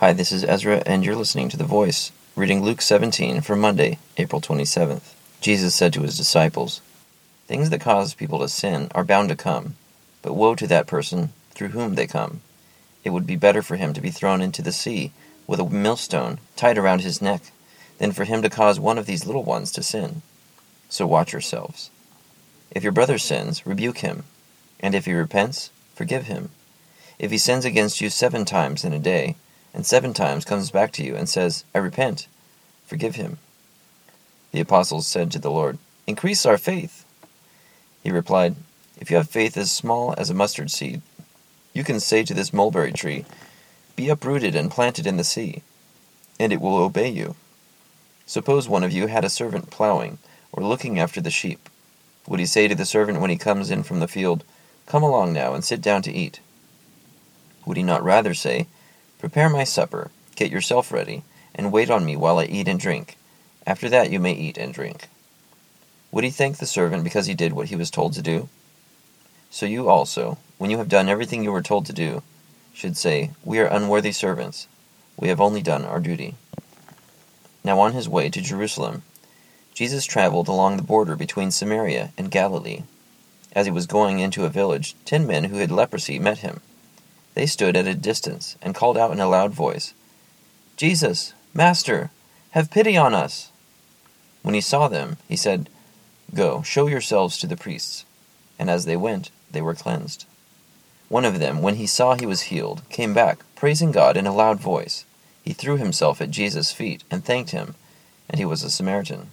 Hi, this is Ezra, and you're listening to The Voice, reading Luke 17 for Monday, April 27th. Jesus said to his disciples, Things that cause people to sin are bound to come, but woe to that person through whom they come. It would be better for him to be thrown into the sea with a millstone tied around his neck than for him to cause one of these little ones to sin. So watch yourselves. If your brother sins, rebuke him, and if he repents, forgive him. If he sins against you seven times in a day, and seven times comes back to you and says, I repent, forgive him. The apostles said to the Lord, Increase our faith. He replied, If you have faith as small as a mustard seed, you can say to this mulberry tree, Be uprooted and planted in the sea, and it will obey you. Suppose one of you had a servant plowing, or looking after the sheep. Would he say to the servant when he comes in from the field, Come along now and sit down to eat? Would he not rather say, Prepare my supper, get yourself ready, and wait on me while I eat and drink? After that you may eat and drink. Would he thank the servant because he did what he was told to do? So you also, when you have done everything you were told to do, should say, We are unworthy servants. We have only done our duty. Now on his way to Jerusalem, Jesus traveled along the border between Samaria and Galilee. As he was going into a village, ten men who had leprosy met him. They stood at a distance and called out in a loud voice, Jesus, Master, have pity on us. When he saw them, he said, Go, show yourselves to the priests. And as they went, they were cleansed. One of them, when he saw he was healed, came back, praising God in a loud voice. He threw himself at Jesus' feet and thanked him, and he was a Samaritan.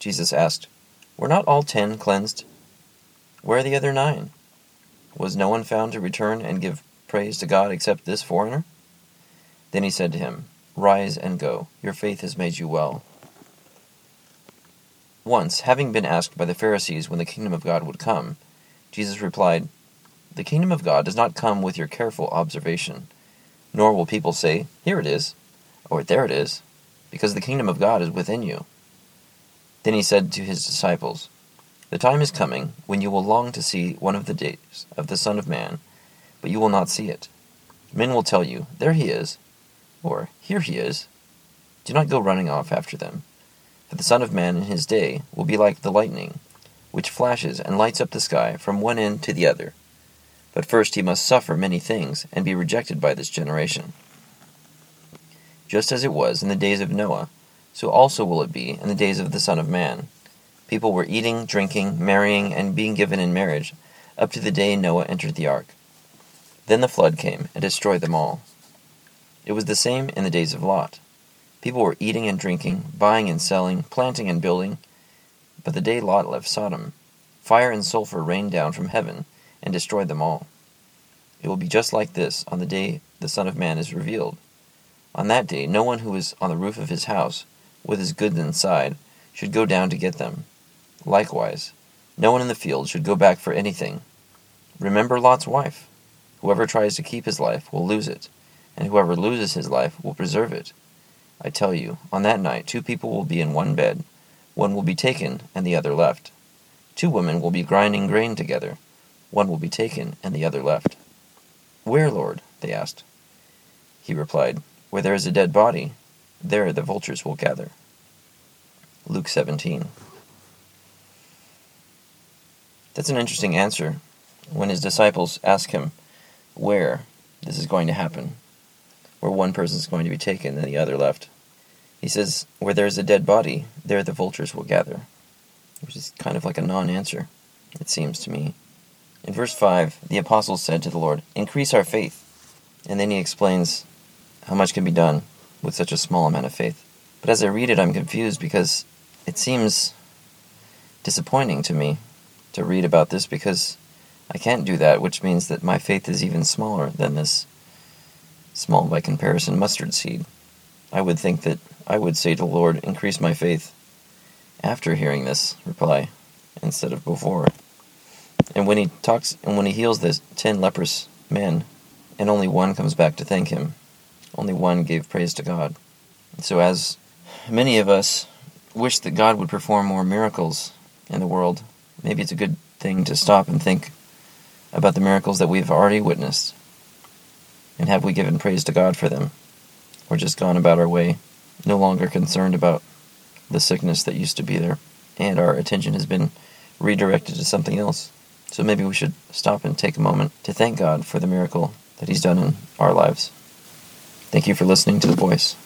Jesus asked, Were not all ten cleansed? Where are the other nine? Was no one found to return and give praise to God except this foreigner? Then he said to him, Rise and go, your faith has made you well. Once, having been asked by the Pharisees when the kingdom of God would come, Jesus replied, The kingdom of God does not come with your careful observation, nor will people say, Here it is, or There it is, because the kingdom of God is within you. Then he said to his disciples, The time is coming when you will long to see one of the days of the Son of Man, but you will not see it. Men will tell you, There he is, or Here he is. Do not go running off after them. For the Son of Man in his day will be like the lightning, which flashes and lights up the sky from one end to the other. But first he must suffer many things and be rejected by this generation. Just as it was in the days of Noah, so also will it be in the days of the Son of Man. People were eating, drinking, marrying, and being given in marriage up to the day Noah entered the ark. Then the flood came and destroyed them all. It was the same in the days of Lot. People were eating and drinking, buying and selling, planting and building. But the day Lot left Sodom, fire and sulfur rained down from heaven and destroyed them all. It will be just like this on the day the Son of Man is revealed. On that day, no one who is on the roof of his house, with his goods inside, should go down to get them. Likewise, no one in the field should go back for anything. Remember Lot's wife. Whoever tries to keep his life will lose it, and whoever loses his life will preserve it. I tell you, on that night two people will be in one bed. One will be taken, and the other left. Two women will be grinding grain together. One will be taken, and the other left. Where, Lord? they asked. He replied, Where there is a dead body, there the vultures will gather. Luke 17. That's an interesting answer when his disciples ask him where this is going to happen, where one person is going to be taken and the other left. He says, Where there is a dead body, there the vultures will gather, which is kind of like a non answer, it seems to me. In verse 5, the apostles said to the Lord, Increase our faith. And then he explains how much can be done with such a small amount of faith. But as I read it, I'm confused because it seems disappointing to me to read about this because I can't do that, which means that my faith is even smaller than this small by comparison mustard seed. I would think that I would say to the Lord, Increase my faith after hearing this reply instead of before. And when he talks and when he heals the ten leprous men, and only one comes back to thank him, only one gave praise to God. So as many of us wish that God would perform more miracles in the world, maybe it's a good thing to stop and think about the miracles that we've already witnessed And have we given praise to God for them? Or just gone about our way, no longer concerned about the sickness that used to be there, and our attention has been redirected to something else? So maybe we should stop and take a moment to thank God for the miracle that He's done in our lives. Thank you for listening to The Voice.